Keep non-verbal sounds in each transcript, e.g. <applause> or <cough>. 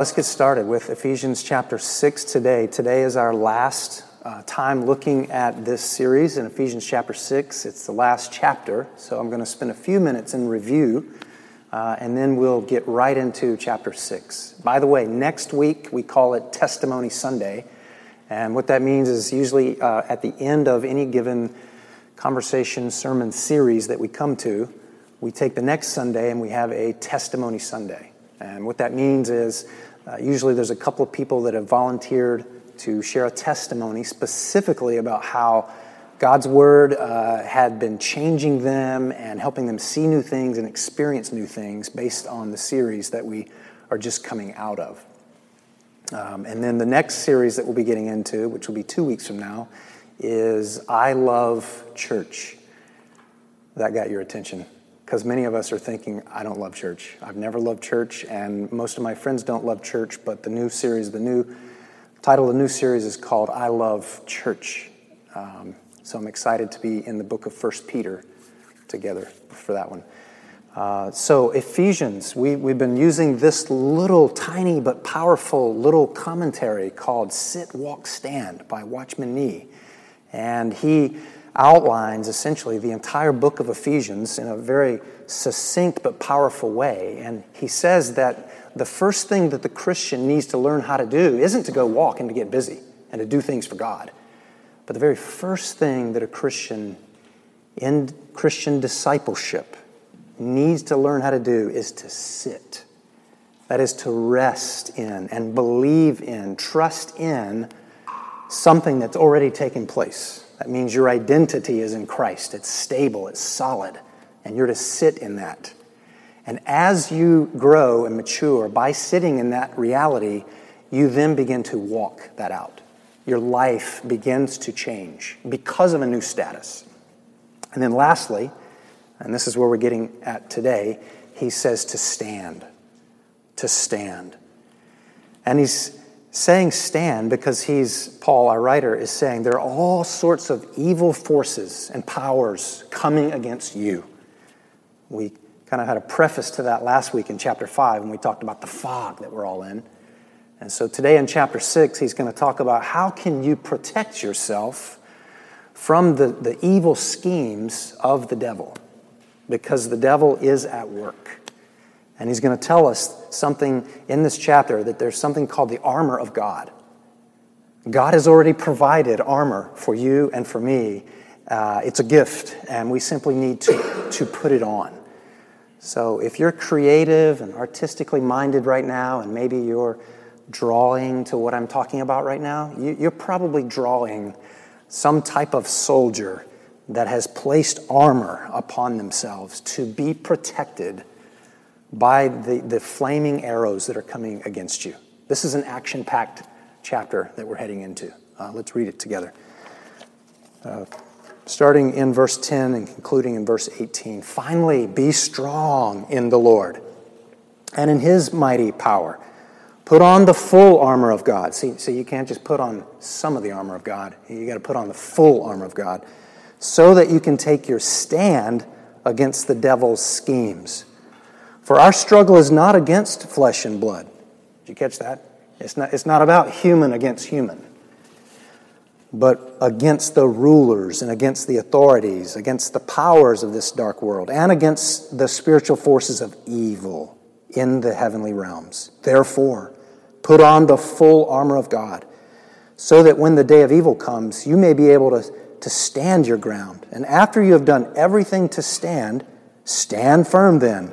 Let's get started with Ephesians chapter 6 today. Today is our last uh, time looking at this series in Ephesians chapter 6. It's the last chapter, so I'm going to spend a few minutes in review uh, and then we'll get right into chapter 6. By the way, next week we call it Testimony Sunday. And what that means is usually uh, at the end of any given conversation sermon series that we come to, we take the next Sunday and we have a Testimony Sunday. And what that means is uh, usually there's a couple of people that have volunteered to share a testimony specifically about how God's Word uh, had been changing them and helping them see new things and experience new things based on the series that we are just coming out of. Um, and then the next series that we'll be getting into, which will be two weeks from now, is I Love Church. That got your attention because many of us are thinking, I don't love church. I've never loved church, and most of my friends don't love church, but the new series, the new title of the new series is called I Love Church. Um, so I'm excited to be in the book of First Peter together for that one. Uh, so, Ephesians, we, we've been using this little tiny but powerful little commentary called Sit, Walk, Stand by Watchman Nee. And he outlines essentially the entire book of Ephesians in a very succinct but powerful way. And he says that the first thing that the Christian needs to learn how to do isn't to go walk and to get busy and to do things for God. But the very first thing that a Christian in Christian discipleship needs to learn how to do is to sit. That is to rest in and believe in, trust in something that's already taken place. That means your identity is in Christ. It's stable, it's solid, and you're to sit in that. And as you grow and mature, by sitting in that reality, you then begin to walk that out. Your life begins to change because of a new status. And then, lastly, and this is where we're getting at today, he says to stand. To stand. And he's saying stand because he's, Paul, our writer, is saying there are all sorts of evil forces and powers coming against you. We kind of had a preface to that last week in chapter 5 when we talked about the fog that we're all in. And so today in chapter 6, he's going to talk about how can you protect yourself from the, the evil schemes of the devil because the devil is at work. And he's going to tell us something in this chapter that there's something called the armor of God. God has already provided armor for you and for me. Uh, it's a gift, and we simply need to, to put it on. So if you're creative and artistically minded right now, and maybe you're drawing to what I'm talking about right now, you, you're probably drawing some type of soldier that has placed armor upon themselves to be protected by the, the flaming arrows that are coming against you. This is an action packed chapter that we're heading into. Uh, let's read it together. Uh, starting in verse 10 and concluding in verse 18. Finally, be strong in the Lord and in his mighty power. Put on the full armor of God. See, see you can't just put on some of the armor of God, you got to put on the full armor of God so that you can take your stand against the devil's schemes. For our struggle is not against flesh and blood. Did you catch that? It's not, it's not about human against human, but against the rulers and against the authorities, against the powers of this dark world, and against the spiritual forces of evil in the heavenly realms. Therefore, put on the full armor of God, so that when the day of evil comes, you may be able to, to stand your ground. And after you have done everything to stand, stand firm then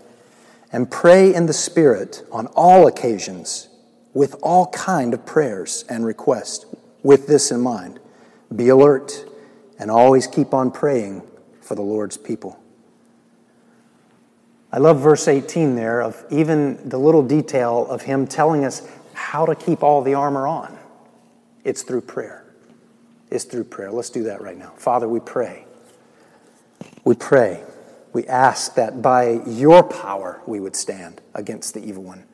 and pray in the Spirit on all occasions with all kind of prayers and requests. With this in mind, be alert and always keep on praying for the Lord's people. I love verse 18 there of even the little detail of him telling us how to keep all the armor on. It's through prayer. It's through prayer. Let's do that right now. Father, we pray. We pray. We ask that by your power we would stand against the evil one.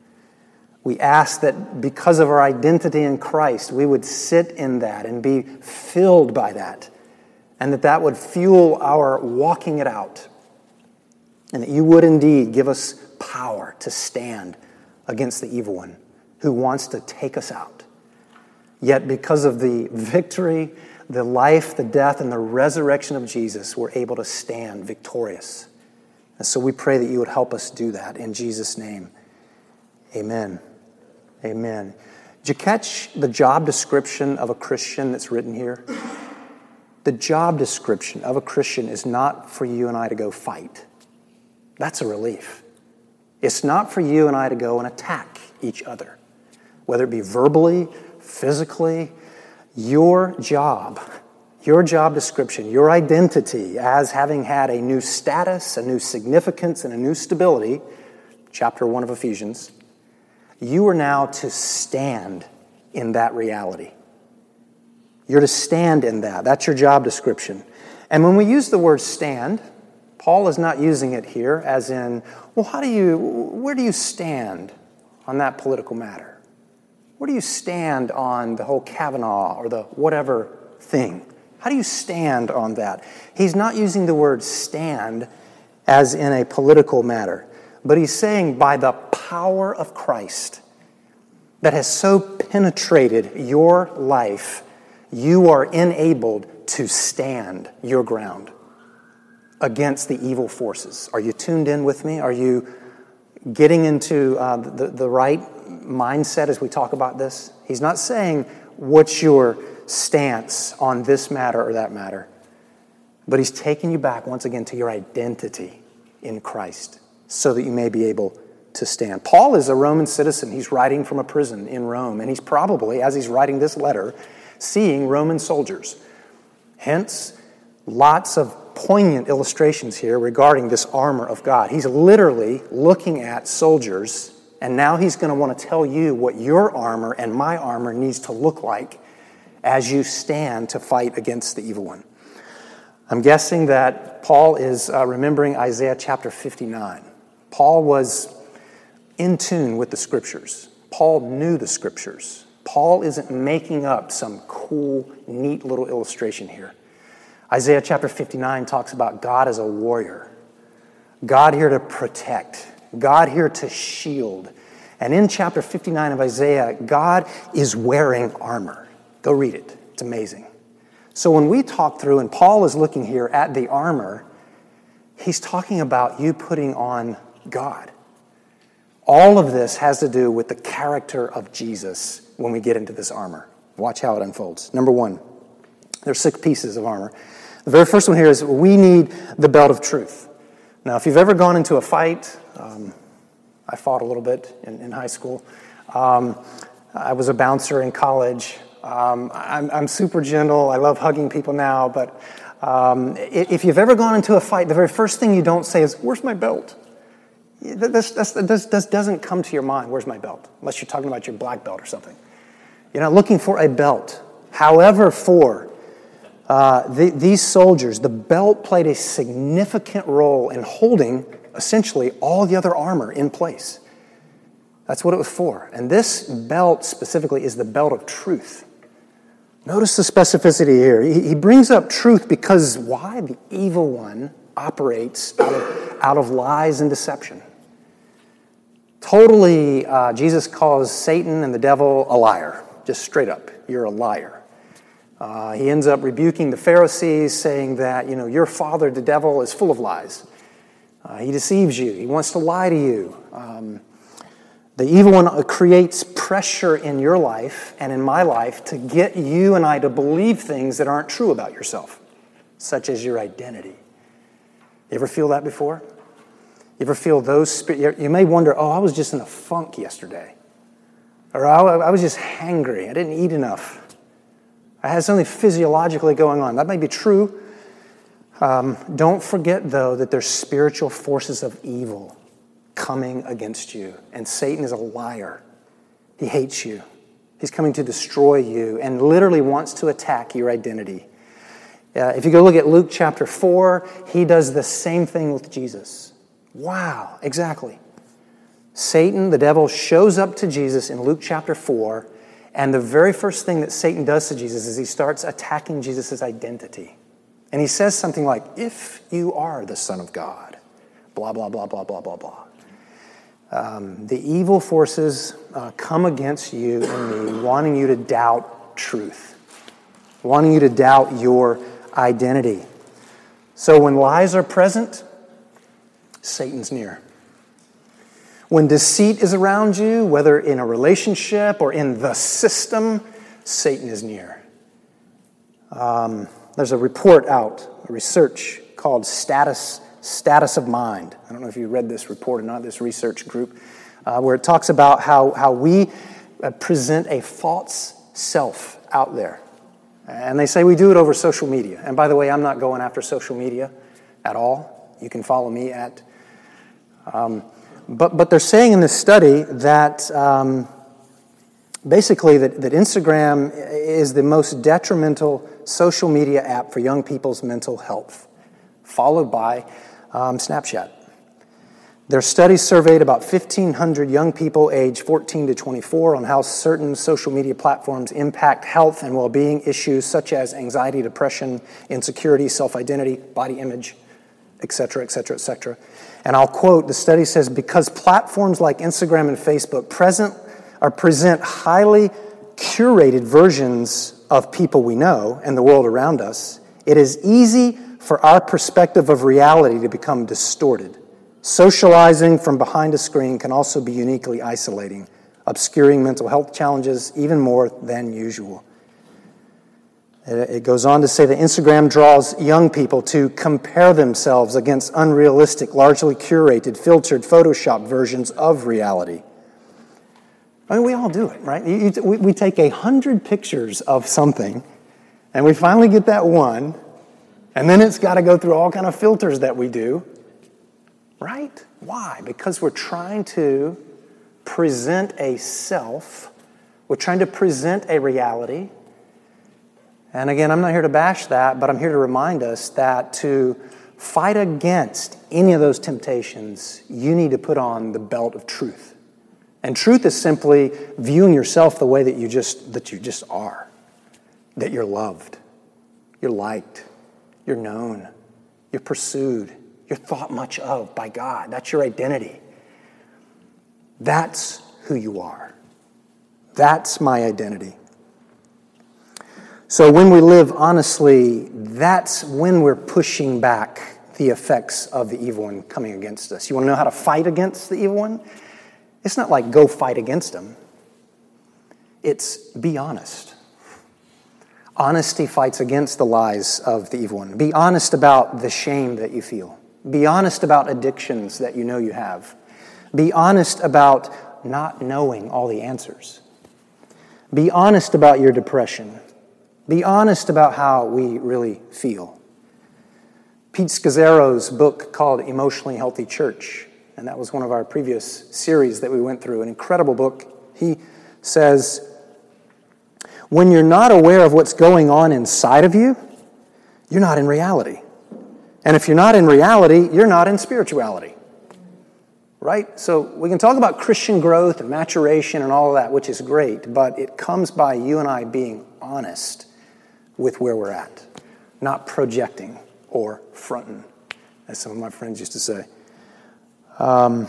We ask that because of our identity in Christ, we would sit in that and be filled by that, and that that would fuel our walking it out, and that you would indeed give us power to stand against the evil one who wants to take us out. Yet, because of the victory, the life, the death, and the resurrection of Jesus, we're able to stand victorious. And so we pray that you would help us do that in Jesus' name. Amen. Amen. Did you catch the job description of a Christian that's written here? The job description of a Christian is not for you and I to go fight. That's a relief. It's not for you and I to go and attack each other, whether it be verbally, physically. Your job, your job description, your identity as having had a new status, a new significance, and a new stability, chapter 1 of Ephesians, you are now to stand in that reality. You're to stand in that. That's your job description. And when we use the word stand, Paul is not using it here as in, well, how do you, where do you stand on that political matter? Where do you stand on the whole Kavanaugh or the whatever thing? How do you stand on that? He's not using the word stand as in a political matter, but he's saying by the power of Christ that has so penetrated your life, you are enabled to stand your ground against the evil forces. Are you tuned in with me? Are you getting into uh, the, the right mindset as we talk about this? He's not saying what's your stance on this matter or that matter, but he's taking you back once again to your identity in Christ so that you may be able to stand. Paul is a Roman citizen. He's writing from a prison in Rome, and he's probably, as he's writing this letter, seeing Roman soldiers. Hence, lots of poignant illustrations here regarding this armor of God. He's literally looking at soldiers, and now he's going to want to tell you what your armor and my armor needs to look like as you stand to fight against the evil one. I'm guessing that Paul is uh, remembering Isaiah chapter 59. Paul was in tune with the scriptures. Paul knew the scriptures. Paul isn't making up some cool, neat little illustration here. Isaiah chapter 59 talks about God as a warrior, God here to protect, God here to shield. And in chapter 59 of Isaiah, God is wearing armor. Go read it, it's amazing. So when we talk through, and Paul is looking here at the armor, he's talking about you putting on God. All of this has to do with the character of Jesus when we get into this armor. Watch how it unfolds. Number one, there's six pieces of armor. The very first one here is we need the belt of truth. Now, if you've ever gone into a fight, um, I fought a little bit in, in high school. Um, I was a bouncer in college. Um, I'm, I'm, super gentle. I love hugging people now, but um, if you've ever gone into a fight, the very first thing you don't say is, Where's my belt? This, this, doesn't come to your mind, Where's my belt? Unless you're talking about your black belt or something. You're not looking for a belt. However, for uh, the, these soldiers, the belt played a significant role in holding essentially all the other armor in place. That's what it was for. And this belt specifically is the belt of truth. Notice the specificity here. He, he brings up truth because why? The evil one operates out of, out of lies and deception. Totally, uh, Jesus calls Satan and the devil a liar. Just straight up, you're a liar. Uh, he ends up rebuking the Pharisees, saying that, you know, your father, the devil, is full of lies. Uh, he deceives you, he wants to lie to you. Um, the evil one creates pressure in your life and in my life to get you and I to believe things that aren't true about yourself, such as your identity. You ever feel that before? You ever feel those? You may wonder, oh, I was just in a funk yesterday. Or I was just hangry. I didn't eat enough. I had something physiologically going on. That may be true. Um, don't forget, though, that there's spiritual forces of evil coming against you. And Satan is a liar. He hates you. He's coming to destroy you and literally wants to attack your identity. Uh, if you go look at Luke chapter 4, he does the same thing with Jesus. Wow, exactly. Satan, the devil, shows up to Jesus in Luke chapter 4, and the very first thing that Satan does to Jesus is he starts attacking Jesus' identity. And he says something like, If you are the Son of God, blah, blah, blah, blah, blah, blah, blah. Um, the evil forces uh, come against you and me, wanting you to doubt truth, wanting you to doubt your identity. So when lies are present, Satan's near. When deceit is around you, whether in a relationship or in the system, Satan is near. Um, there's a report out, a research called Status, Status of Mind. I don't know if you read this report or not, this research group, uh, where it talks about how, how we uh, present a false self out there. And they say we do it over social media. And by the way, I'm not going after social media at all. You can follow me at. Um, but, but they're saying in this study that um, basically that, that Instagram is the most detrimental social media app for young people's mental health, followed by um, Snapchat. Their study surveyed about 1,500 young people aged 14 to 24 on how certain social media platforms impact health and well being issues such as anxiety, depression, insecurity, self identity, body image, etc., etc., etc. And I'll quote the study says, because platforms like Instagram and Facebook present, or present highly curated versions of people we know and the world around us, it is easy for our perspective of reality to become distorted. Socializing from behind a screen can also be uniquely isolating, obscuring mental health challenges even more than usual. It goes on to say that Instagram draws young people to compare themselves against unrealistic, largely curated, filtered, Photoshop versions of reality. I mean, we all do it, right? We take a hundred pictures of something, and we finally get that one, and then it's got to go through all kind of filters that we do Right? Why? Because we're trying to present a self, we're trying to present a reality. And again, I'm not here to bash that, but I'm here to remind us that to fight against any of those temptations, you need to put on the belt of truth. And truth is simply viewing yourself the way that you just that you just are. That you're loved, you're liked, you're known, you're pursued, you're thought much of by God. That's your identity. That's who you are. That's my identity. So when we live honestly, that's when we're pushing back the effects of the evil one coming against us. You want to know how to fight against the evil one? It's not like go fight against him. It's be honest. Honesty fights against the lies of the evil one. Be honest about the shame that you feel. Be honest about addictions that you know you have. Be honest about not knowing all the answers. Be honest about your depression. Be honest about how we really feel. Pete Scazzero's book called Emotionally Healthy Church, and that was one of our previous series that we went through, an incredible book. He says, When you're not aware of what's going on inside of you, you're not in reality. And if you're not in reality, you're not in spirituality. Right? So we can talk about Christian growth and maturation and all of that, which is great, but it comes by you and I being honest with where we're at, not projecting or fronting, as some of my friends used to say. Um,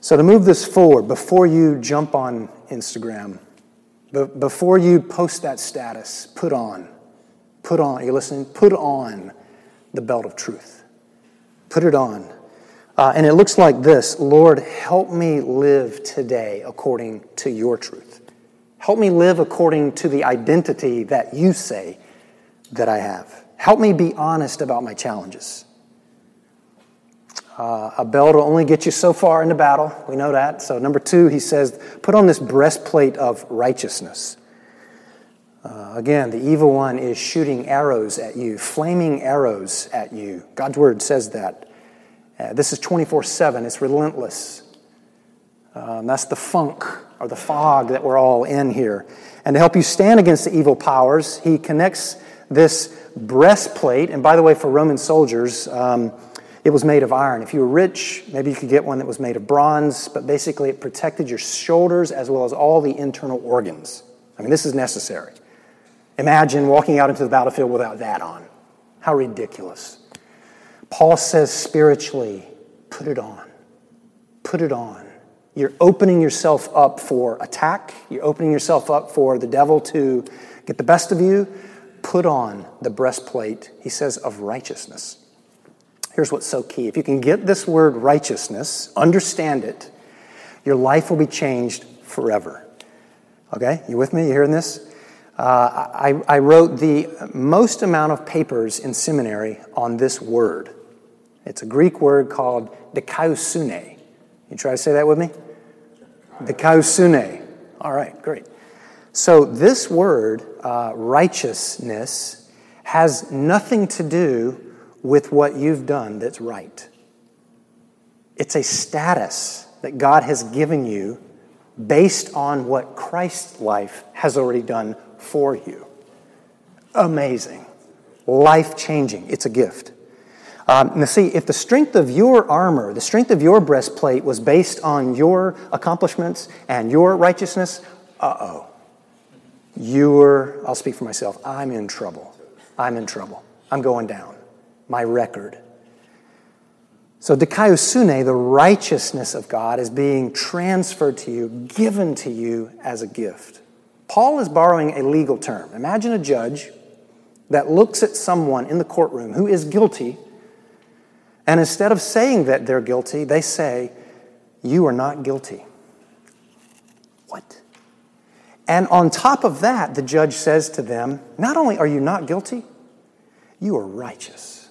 so, to move this forward, before you jump on Instagram, before you post that status, put on, put on, you listening? Put on the belt of truth. Put it on. Uh, and it looks like this Lord, help me live today according to your truth. Help me live according to the identity that you say that I have. Help me be honest about my challenges. Uh, a belt will only get you so far in the battle. We know that. So, number two, he says, put on this breastplate of righteousness. Uh, again, the evil one is shooting arrows at you, flaming arrows at you. God's word says that. Uh, this is 24 7, it's relentless. Um, that's the funk or the fog that we're all in here. And to help you stand against the evil powers, he connects this breastplate. And by the way, for Roman soldiers, um, it was made of iron. If you were rich, maybe you could get one that was made of bronze, but basically it protected your shoulders as well as all the internal organs. I mean, this is necessary. Imagine walking out into the battlefield without that on. How ridiculous. Paul says spiritually, put it on. Put it on. You're opening yourself up for attack. You're opening yourself up for the devil to get the best of you. Put on the breastplate, he says, of righteousness. Here's what's so key. If you can get this word righteousness, understand it, your life will be changed forever. Okay? You with me? You hearing this? Uh, I, I wrote the most amount of papers in seminary on this word. It's a Greek word called dikaiosune. You try to say that with me? Dikaiosune. All right, great. So this word, uh, righteousness, has nothing to do with what you've done that's right. It's a status that God has given you based on what Christ's life has already done for you. Amazing. Life changing. It's a gift. Um, now, see, if the strength of your armor, the strength of your breastplate was based on your accomplishments and your righteousness, uh oh. You're, I'll speak for myself, I'm in trouble. I'm in trouble. I'm going down. My record. So, dikaiosune, the righteousness of God, is being transferred to you, given to you as a gift. Paul is borrowing a legal term. Imagine a judge that looks at someone in the courtroom who is guilty, and instead of saying that they're guilty, they say, You are not guilty. What? And on top of that, the judge says to them, Not only are you not guilty, you are righteous.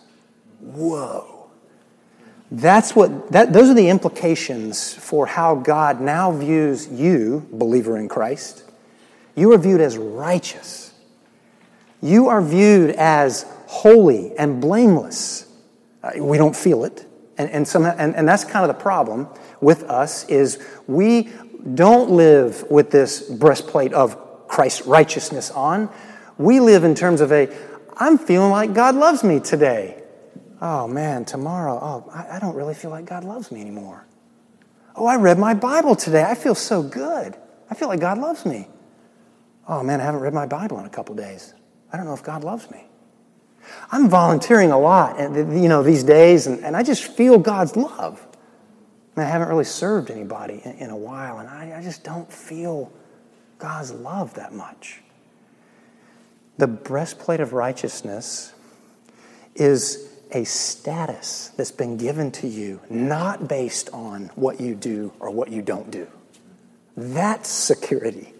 Whoa. That's what, that, those are the implications for how God now views you, believer in Christ. You are viewed as righteous. You are viewed as holy and blameless. Uh, we don't feel it. And, and, some, and, and that's kind of the problem with us is we don't live with this breastplate of Christ's righteousness on. We live in terms of a, I'm feeling like God loves me today. Oh man, tomorrow, oh, I, I don't really feel like God loves me anymore. Oh, I read my Bible today. I feel so good. I feel like God loves me. Oh man, I haven't read my Bible in a couple days. I don't know if God loves me. I'm volunteering a lot, and you know, these days, and, and I just feel God's love. And I haven't really served anybody in, in a while, and I, I just don't feel God's love that much. The breastplate of righteousness is a status that's been given to you, not based on what you do or what you don't do. That's security.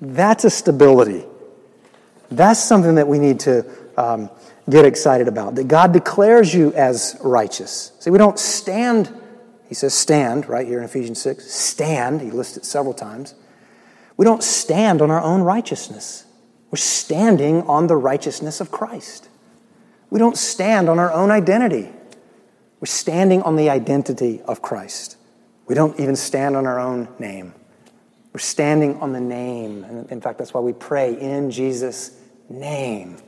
That's a stability. That's something that we need to um, get excited about. That God declares you as righteous. See, we don't stand, he says stand right here in Ephesians 6. Stand, he lists it several times. We don't stand on our own righteousness. We're standing on the righteousness of Christ. We don't stand on our own identity. We're standing on the identity of Christ. We don't even stand on our own name. We're standing on the name. And in fact, that's why we pray in Jesus' name.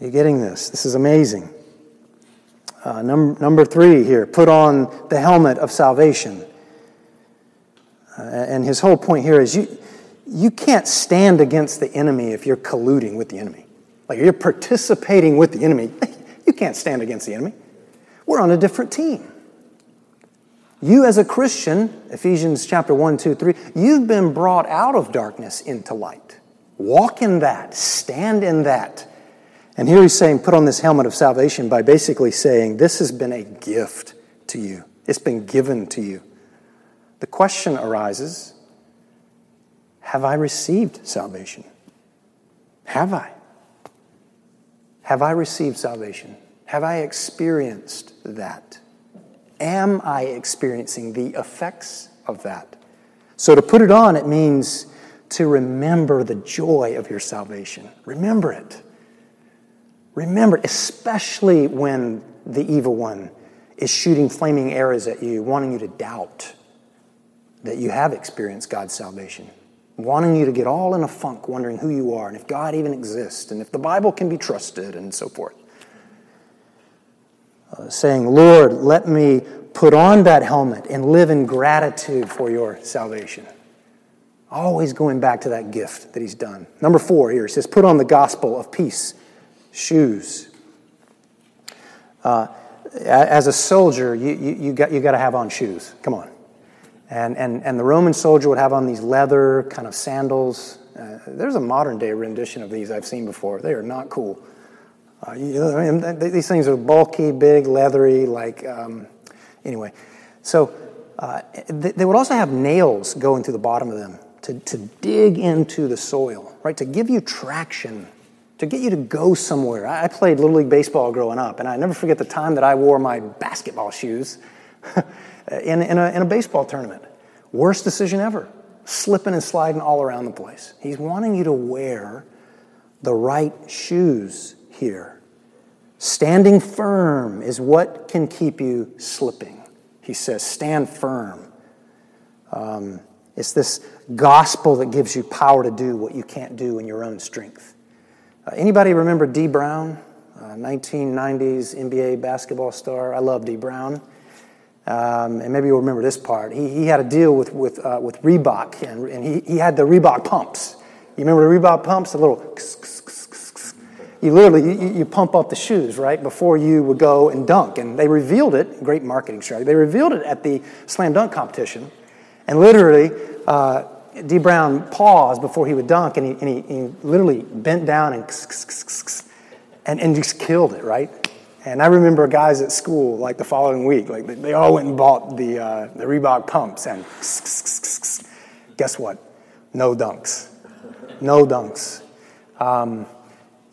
Are you getting this? This is amazing. Uh, num- number three here put on the helmet of salvation. Uh, and his whole point here is you, you can't stand against the enemy if you're colluding with the enemy. Like you're participating with the enemy. <laughs> You can't stand against the enemy. We're on a different team. You, as a Christian, Ephesians chapter 1, 2, 3, you've been brought out of darkness into light. Walk in that, stand in that. And here he's saying, put on this helmet of salvation by basically saying, this has been a gift to you, it's been given to you. The question arises have I received salvation? Have I? Have I received salvation? Have I experienced that? Am I experiencing the effects of that? So to put it on, it means to remember the joy of your salvation. Remember it. Remember, especially when the evil one is shooting flaming arrows at you, wanting you to doubt. that you have experienced God's salvation, wanting you to get all in a funk, wondering who you are and if God even exists and if the Bible can be trusted and so forth. Uh, saying, Lord, let me put on that helmet and live in gratitude for your salvation. Always going back to that gift that he's done. Number four here, he says, put on the gospel of peace, shoes. Uh, as a soldier, you, you, you, got, you got to have on shoes. Come on. And, and, and the Roman soldier would have on these leather kind of sandals. Uh, there's a modern day rendition of these I've seen before. They are not cool. Uh, you I mean, these things are bulky, big, leathery, like, um, anyway. So uh, they, they would also have nails going through the bottom of them to, to dig into the soil, right? To give you traction, to get you to go somewhere. I played Little League Baseball growing up, and I never forget the time that I wore my basketball shoes <laughs> in, in, a, in a baseball tournament. Worst decision ever. Slipping and sliding all around the place. He's wanting you to wear the right shoes here. Standing firm is what can keep you slipping. He says, stand firm. Um, it's this gospel that gives you power to do what you can't do in your own strength. Uh, anybody remember Dee Brown? Uh, 1990s NBA basketball star. I love Dee Brown. Um, and maybe you'll remember this part. He, he had a deal with, with, uh, with Reebok, and, and he, he had the Reebok pumps. You remember the Reebok pumps? The little. You literally you, you pump up the shoes right before you would go and dunk, and they revealed it. Great marketing strategy. They revealed it at the slam dunk competition, and literally, uh, Dee Brown paused before he would dunk, and he, and he, he literally bent down and, and and just killed it right. And I remember guys at school, like the following week, like they all went and bought the, uh, the Reebok pumps, and guess what? No dunks. No dunks. Um,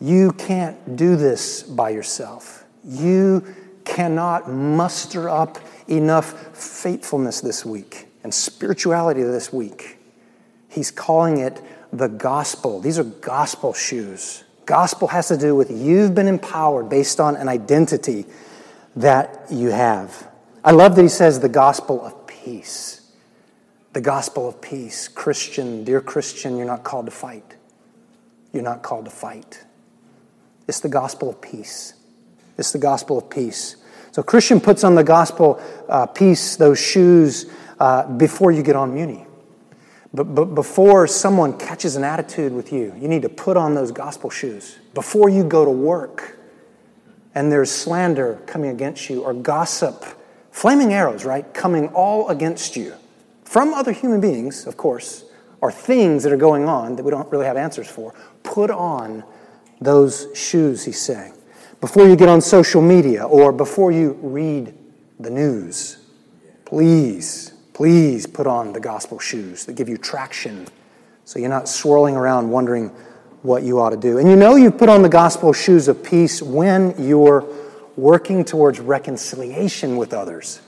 you can't do this by yourself. You cannot muster up enough faithfulness this week and spirituality this week. He's calling it the gospel. These are gospel shoes. Gospel has to do with you've been empowered based on an identity that you have. I love that he says the gospel of peace. The gospel of peace. Christian, dear Christian, you're not called to fight. You're not called to fight. It's the gospel of peace. It's the gospel of peace. So, Christian puts on the gospel uh, peace, those shoes, uh, before you get on Muni. But, but before someone catches an attitude with you, you need to put on those gospel shoes. Before you go to work and there's slander coming against you or gossip, flaming arrows, right, coming all against you from other human beings, of course, or things that are going on that we don't really have answers for, put on those shoes, he's saying. Before you get on social media or before you read the news, please Please put on the gospel shoes that give you traction so you're not swirling around wondering what you ought to do. And you know you've put on the gospel shoes of peace when you're working towards reconciliation with others.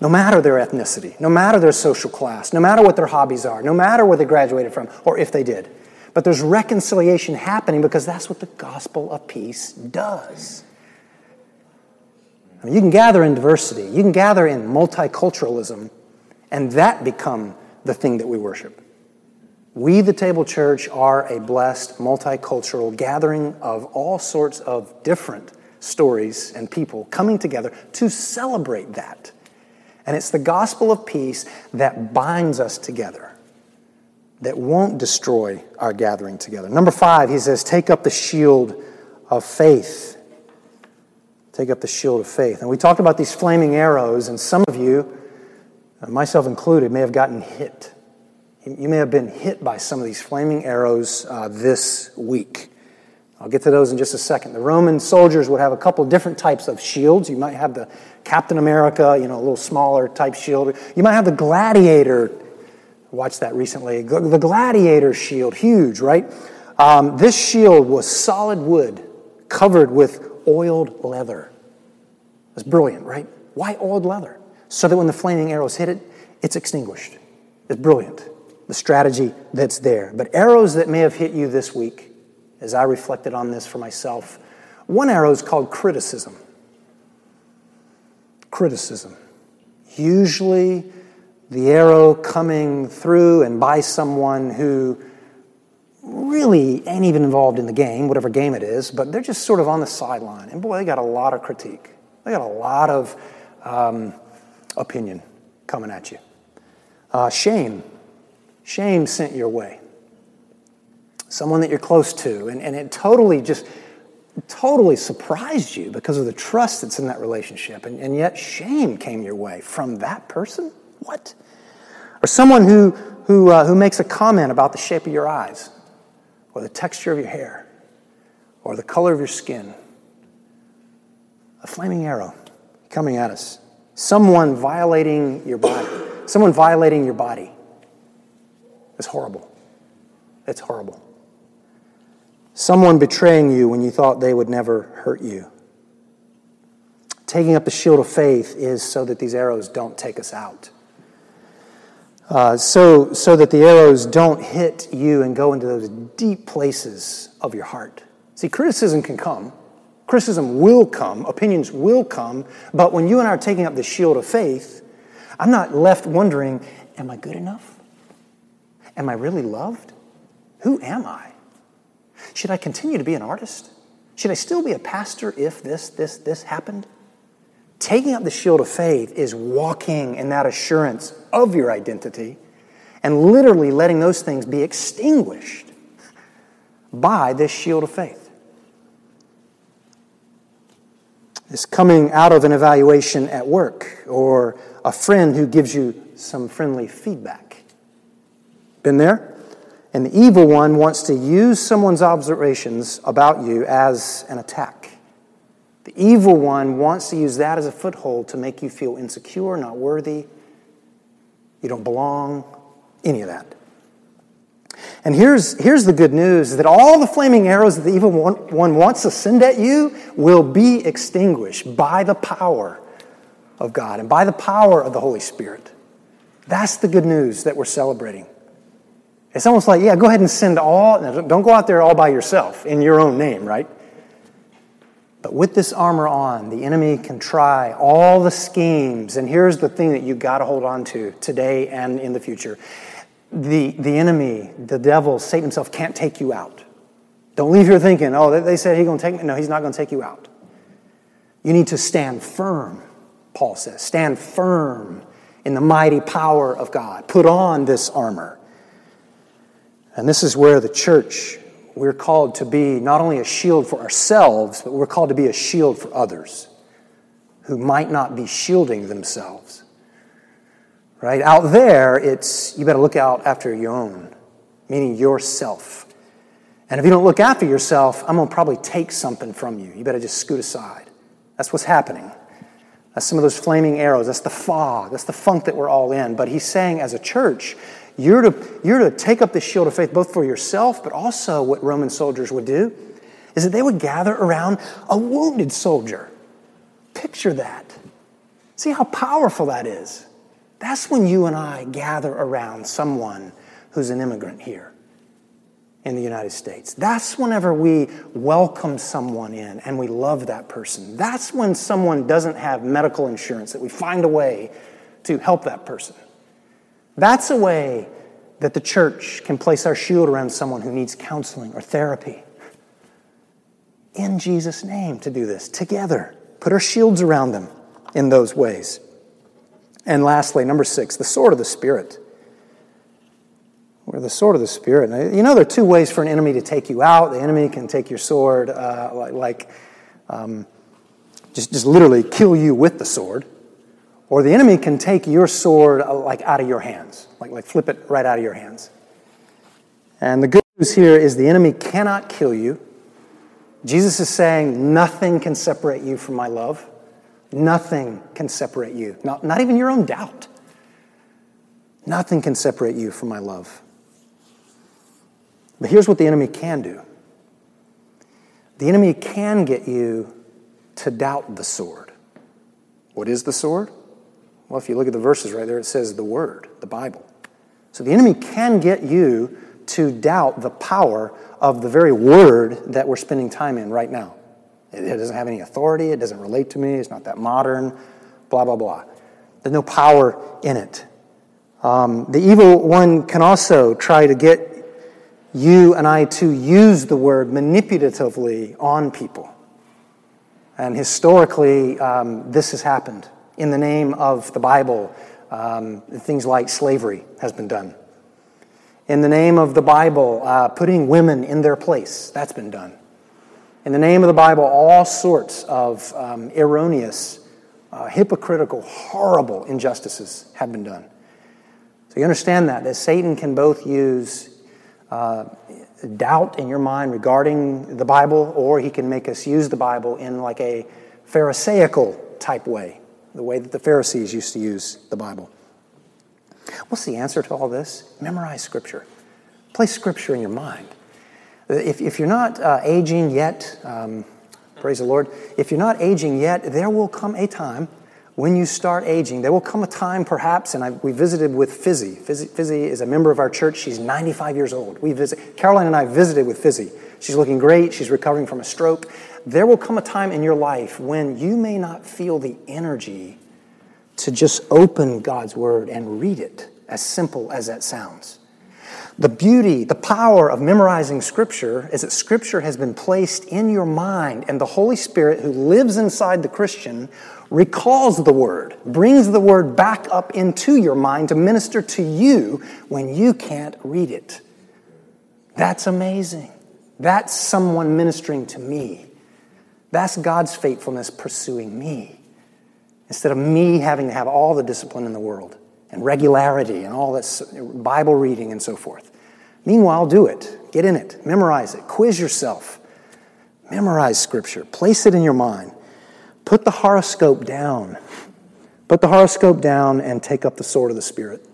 No matter their ethnicity, no matter their social class, no matter what their hobbies are, no matter where they graduated from, or if they did. But there's reconciliation happening because that's what the gospel of peace does. I mean, you can gather in diversity, you can gather in multiculturalism, and that become the thing that we worship. We, the Table Church, are a blessed, multicultural gathering of all sorts of different stories and people coming together to celebrate that. And it's the gospel of peace that binds us together, that won't destroy our gathering together. Number five, he says, take up the shield of faith. Take up the shield of faith. And we talked about these flaming arrows, and some of you, uh, myself included, may have gotten hit. You may have been hit by some of these flaming arrows uh, this week. I'll get to those in just a second. The Roman soldiers would have a couple different types of shields. You might have the Captain America, you know, a little smaller type shield. You might have the gladiator. Watched that recently. The gladiator shield, huge, right? Um, this shield was solid wood covered with oiled leather. It's brilliant, right? Why oiled leather? So that when the flaming arrows hit it, it's extinguished. It's brilliant, the strategy that's there. But arrows that may have hit you this week, as I reflected on this for myself, one arrow is called criticism. Criticism. Usually, the arrow coming through and by someone who really ain't even involved in the game, whatever game it is, but they're just sort of on the sideline. And boy, they got a lot of critique. They got a lot of um, opinion coming at you. Uh, shame. Shame sent your way. Someone that you're close to, and, and it totally just totally surprised you because of the trust that's in that relationship, and, and yet shame came your way from that person? What? Or someone who, who, uh, who makes a comment about the shape of your eyes, or the texture of your hair, or the color of your skin. A flaming arrow coming at us. Someone violating your body. Someone violating your body. It's horrible. It's horrible. Someone betraying you when you thought they would never hurt you. Taking up the shield of faith is so that these arrows don't take us out. Uh, so, so that the arrows don't hit you and go into those deep places of your heart. See, criticism can come. Criticism will come. Opinions will come. But when you and I are taking up the shield of faith, I'm not left wondering, am I good enough? Am I really loved? Who am I? Should I continue to be an artist? Should I still be a pastor if this, this, this happened? Taking up the shield of faith is walking in that assurance of your identity and literally letting those things be extinguished by this shield of faith. It's coming out of an evaluation at work or a friend who gives you some friendly feedback. Been there? And the evil one wants to use someone's observations about you as an attack. The evil one wants to use that as a foothold to make you feel insecure, not worthy, you don't belong, any of that. And here's, here's the good news that all the flaming arrows that the evil one, wants to send at you will be extinguished by the power of God and by the power of the Holy Spirit. That's the good news that we're celebrating. It's almost like, yeah, go ahead and send all, don't go out there all by yourself in your own name, right? But with this armor on, the enemy can try all the schemes. And here's the thing that you've got to hold on to today and in the future the, the enemy, the devil, Satan himself can't take you out. Don't leave here thinking, oh, they said he's going to take me. No, he's not going to take you out. You need to stand firm, Paul says. Stand firm in the mighty power of God. Put on this armor. And this is where the church, we're called to be not only a shield for ourselves, but we're called to be a shield for others who might not be shielding themselves. Right? Out there, it's you better look out after your own, meaning yourself. And if you don't look after yourself, I'm going to probably take something from you. You better just scoot aside. That's what's happening. That's some of those flaming arrows. That's the fog. That's the funk that we're all in. But he's saying, as a church, you're to, you're to take up the shield of faith both for yourself, but also what Roman soldiers would do is that they would gather around a wounded soldier. Picture that. See how powerful that is. That's when you and I gather around someone who's an immigrant here in the United States. That's whenever we welcome someone in and we love that person. That's when someone doesn't have medical insurance, that we find a way to help that person. That's a way that the church can place our shield around someone who needs counseling or therapy. In Jesus' name, to do this together. Put our shields around them in those ways. And lastly, number six, the sword of the Spirit. We're the sword of the Spirit. you know, there are two ways for an enemy to take you out. The enemy can take your sword, uh, like, like um, just, just literally kill you with the sword. Or the enemy can take your sword uh, like out of your hands, like, like flip it right out of your hands. And the good news here is the enemy cannot kill you. Jesus is saying, Nothing can separate you from my love. Nothing can separate you, not, not even your own doubt. Nothing can separate you from my love. But here's what the enemy can do the enemy can get you to doubt the sword. What is the sword? Well, if you look at the verses right there, it says the Word, the Bible. So the enemy can get you to doubt the power of the very Word that we're spending time in right now. It doesn't have any authority, it doesn't relate to me, it's not that modern, blah, blah, blah. There's no power in it. Um, the evil one can also try to get you and I to use the word manipulatively on people. And historically, um, this has happened. In the name of the Bible, um, things like slavery has been done. In the name of the Bible, uh, putting women in their place, that's been done. In the name of the Bible, all sorts of um, erroneous, uh, hypocritical, horrible injustices have been done. So you understand that, that Satan can both use uh, doubt in your mind regarding the Bible, or he can make us use the Bible in like a Pharisaical type way, the way that the Pharisees used to use the Bible. What's the answer to all this? Memorize Scripture. Place Scripture in your mind. If, if you're not uh, aging yet, um, praise the Lord, if you're not aging yet, there will come a time when you start aging, there will come a time perhaps, and I, we visited with Fizzy. Fizzy. Fizzy is a member of our church. She's 95 years old. We visit, Caroline and I visited with Fizzy. She's looking great. She's recovering from a stroke. There will come a time in your life when you may not feel the energy to just open God's Word and read it, as simple as that sounds. The beauty, the power of memorizing Scripture is that Scripture has been placed in your mind, and the Holy Spirit, who lives inside the Christian, recalls the Word, brings the Word back up into your mind to minister to you when you can't read it. That's amazing. That's someone ministering to me. That's God's faithfulness pursuing me instead of me having to have all the discipline in the world and regularity and all this Bible reading and so forth. Meanwhile, do it. Get in it. Memorize it. Quiz yourself. Memorize Scripture. Place it in your mind. Put the horoscope down. Put the horoscope down and take up the sword of the Spirit.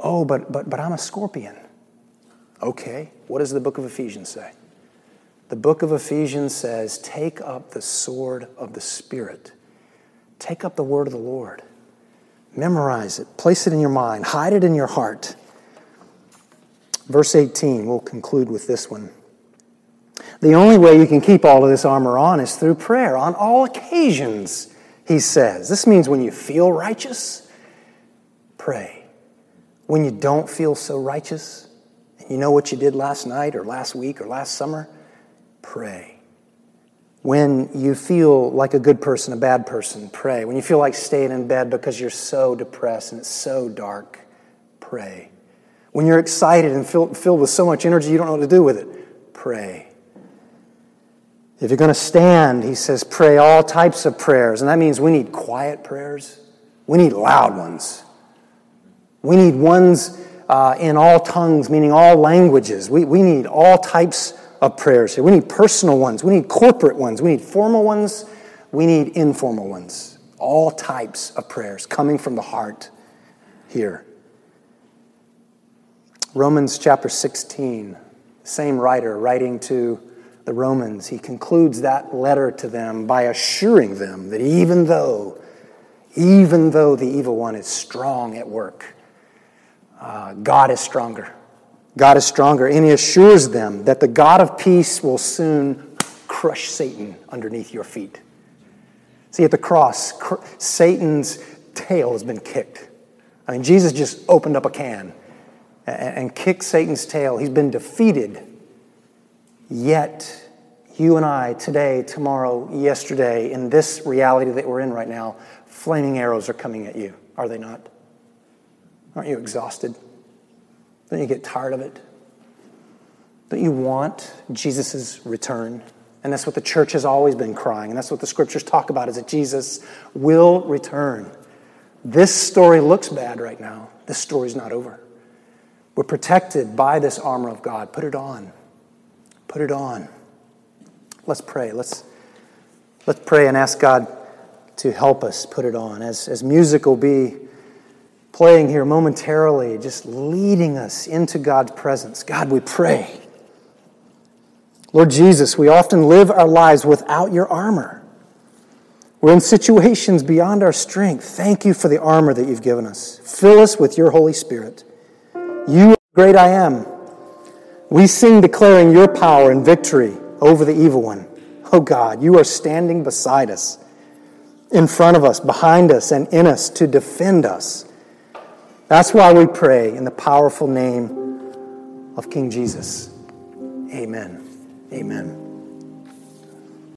Oh, but, but, but I'm a scorpion. Okay, what does the book of Ephesians say? The book of Ephesians says, Take up the sword of the Spirit. Take up the word of the Lord. Memorize it. Place it in your mind. Hide it in your heart. Verse 18, we'll conclude with this one. The only way you can keep all of this armor on is through prayer on all occasions, he says. This means when you feel righteous, pray. When you don't feel so righteous, you know what you did last night or last week or last summer, pray. When you feel like a good person, a bad person, pray. When you feel like staying in bed because you're so depressed and it's so dark, pray. When you're excited and filled, filled with so much energy you don't know what to do with it, pray. If you're going to stand, he says, pray all types of prayers. And that means we need quiet prayers, we need loud ones. We need ones uh, in all tongues, meaning all languages. We, we need all types of prayers here. We need personal ones, we need corporate ones, we need formal ones, we need informal ones. All types of prayers coming from the heart here. Romans chapter 16, same writer writing to the Romans, he concludes that letter to them by assuring them that even though, even though the evil one is strong at work, uh, God is stronger. God is stronger, and he assures them that the God of peace will soon crush Satan underneath your feet. See, at the cross, cr- Satan's tail has been kicked. I mean, Jesus just opened up a can and, and kicked Satan's tail. He's been defeated Yet, you and I, today, tomorrow, yesterday, in this reality that we're in right now, flaming arrows are coming at you, are they not? Aren't you exhausted? Don't you get tired of it? Don't you want Jesus' return? And that's what the church has always been crying, and that's what the scriptures talk about is that Jesus will return. This story looks bad right now. This story's not over. We're protected by this armor of God. Put it on. Put it on. Let's pray. Let's, let's pray and ask God to help us put it on. As, as music will be playing here momentarily, just leading us into God's presence. God, we pray. Lord Jesus, we often live our lives without your armor. We're in situations beyond our strength. Thank you for the armor that you've given us. Fill us with your Holy Spirit. You are great I am. We sing declaring your power and victory over the evil one. Oh God, you are standing beside us, in front of us, behind us, and in us to defend us. That's why we pray in the powerful name of King Jesus. Amen. Amen.